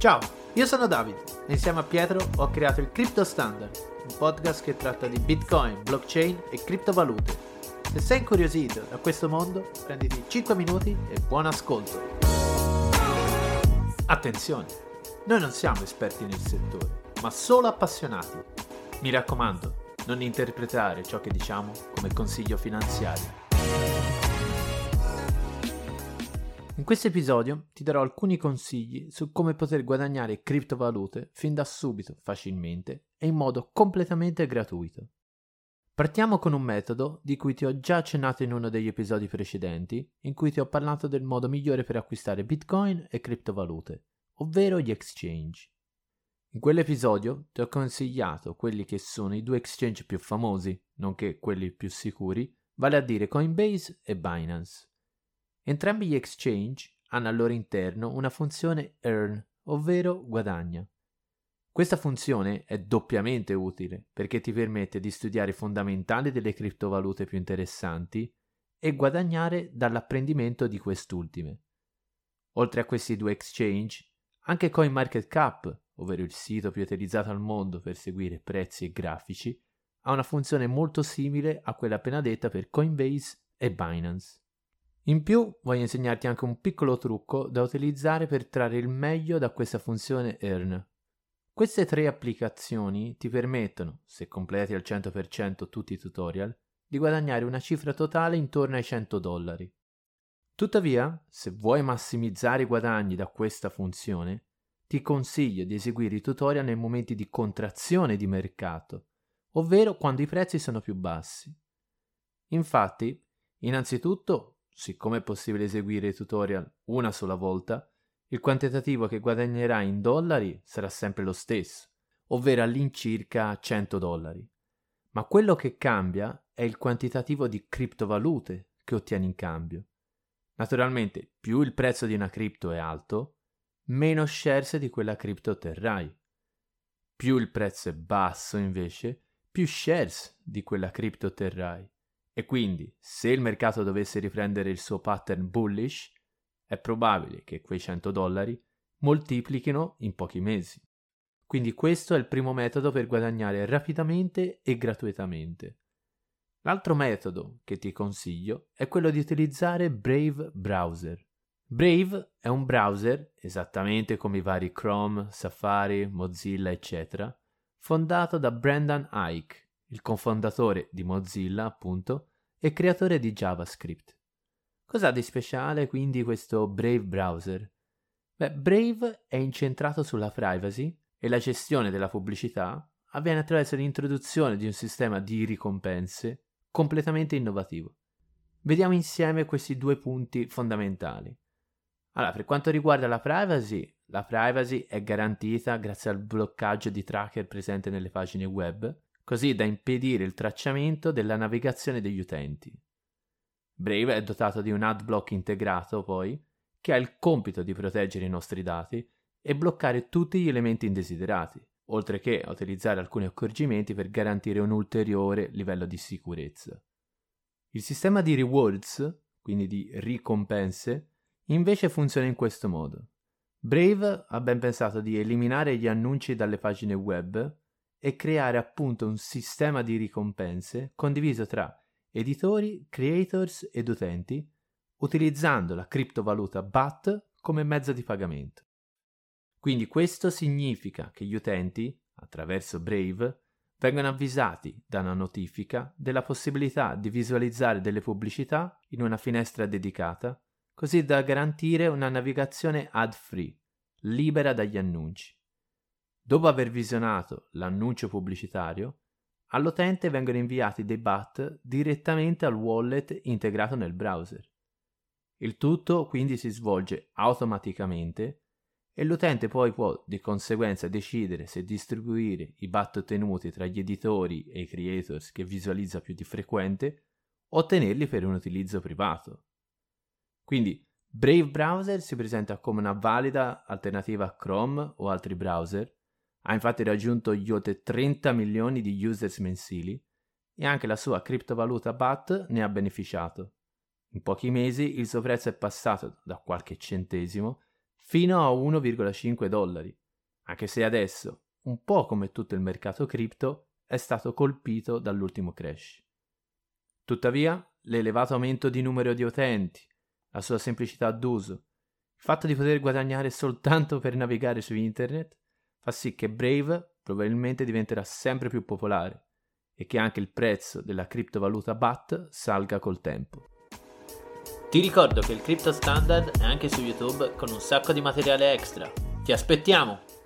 Ciao, io sono Davide e insieme a Pietro ho creato il Crypto Standard, un podcast che tratta di Bitcoin, blockchain e criptovalute. Se sei incuriosito da questo mondo, prenditi 5 minuti e buon ascolto. Attenzione, noi non siamo esperti nel settore, ma solo appassionati. Mi raccomando, non interpretare ciò che diciamo come consiglio finanziario. In questo episodio ti darò alcuni consigli su come poter guadagnare criptovalute fin da subito, facilmente e in modo completamente gratuito. Partiamo con un metodo di cui ti ho già accennato in uno degli episodi precedenti, in cui ti ho parlato del modo migliore per acquistare bitcoin e criptovalute, ovvero gli exchange. In quell'episodio ti ho consigliato quelli che sono i due exchange più famosi, nonché quelli più sicuri, vale a dire Coinbase e Binance. Entrambi gli exchange hanno al loro interno una funzione earn, ovvero guadagna. Questa funzione è doppiamente utile perché ti permette di studiare i fondamentali delle criptovalute più interessanti e guadagnare dall'apprendimento di quest'ultime. Oltre a questi due exchange, anche CoinMarketCap, ovvero il sito più utilizzato al mondo per seguire prezzi e grafici, ha una funzione molto simile a quella appena detta per Coinbase e Binance. In più voglio insegnarti anche un piccolo trucco da utilizzare per trarre il meglio da questa funzione earn. Queste tre applicazioni ti permettono, se completi al 100% tutti i tutorial, di guadagnare una cifra totale intorno ai 100 dollari. Tuttavia, se vuoi massimizzare i guadagni da questa funzione, ti consiglio di eseguire i tutorial nei momenti di contrazione di mercato, ovvero quando i prezzi sono più bassi. Infatti, innanzitutto siccome è possibile eseguire i tutorial una sola volta, il quantitativo che guadagnerai in dollari sarà sempre lo stesso, ovvero all'incirca 100 dollari. Ma quello che cambia è il quantitativo di criptovalute che ottieni in cambio. Naturalmente, più il prezzo di una cripto è alto, meno shares di quella cripto otterrai. Più il prezzo è basso, invece, più shares di quella cripto otterrai. E quindi, se il mercato dovesse riprendere il suo pattern bullish, è probabile che quei 100 dollari moltiplichino in pochi mesi. Quindi questo è il primo metodo per guadagnare rapidamente e gratuitamente. L'altro metodo che ti consiglio è quello di utilizzare Brave Browser. Brave è un browser, esattamente come i vari Chrome, Safari, Mozilla, eccetera, fondato da Brendan Ike, il cofondatore di Mozilla, appunto, e creatore di JavaScript. Cos'ha di speciale quindi questo Brave browser? Beh, Brave è incentrato sulla privacy e la gestione della pubblicità avviene attraverso l'introduzione di un sistema di ricompense completamente innovativo. Vediamo insieme questi due punti fondamentali. Allora, per quanto riguarda la privacy, la privacy è garantita grazie al bloccaggio di tracker presente nelle pagine web così da impedire il tracciamento della navigazione degli utenti. Brave è dotato di un adblock integrato, poi, che ha il compito di proteggere i nostri dati e bloccare tutti gli elementi indesiderati, oltre che utilizzare alcuni accorgimenti per garantire un ulteriore livello di sicurezza. Il sistema di rewards, quindi di ricompense, invece funziona in questo modo. Brave ha ben pensato di eliminare gli annunci dalle pagine web e creare appunto un sistema di ricompense condiviso tra editori, creators ed utenti, utilizzando la criptovaluta BAT come mezzo di pagamento. Quindi questo significa che gli utenti, attraverso Brave, vengono avvisati da una notifica della possibilità di visualizzare delle pubblicità in una finestra dedicata, così da garantire una navigazione ad-free, libera dagli annunci. Dopo aver visionato l'annuncio pubblicitario, all'utente vengono inviati dei BAT direttamente al wallet integrato nel browser. Il tutto quindi si svolge automaticamente e l'utente poi può di conseguenza decidere se distribuire i BAT ottenuti tra gli editori e i creators che visualizza più di frequente o tenerli per un utilizzo privato. Quindi Brave Browser si presenta come una valida alternativa a Chrome o altri browser ha infatti raggiunto gli oltre 30 milioni di users mensili e anche la sua criptovaluta BAT ne ha beneficiato. In pochi mesi il suo prezzo è passato da qualche centesimo fino a 1,5 dollari, anche se adesso, un po' come tutto il mercato cripto, è stato colpito dall'ultimo crash. Tuttavia, l'elevato aumento di numero di utenti, la sua semplicità d'uso, il fatto di poter guadagnare soltanto per navigare su internet, fa sì che Brave probabilmente diventerà sempre più popolare e che anche il prezzo della criptovaluta BAT salga col tempo. Ti ricordo che il Crypto Standard è anche su YouTube con un sacco di materiale extra. Ti aspettiamo!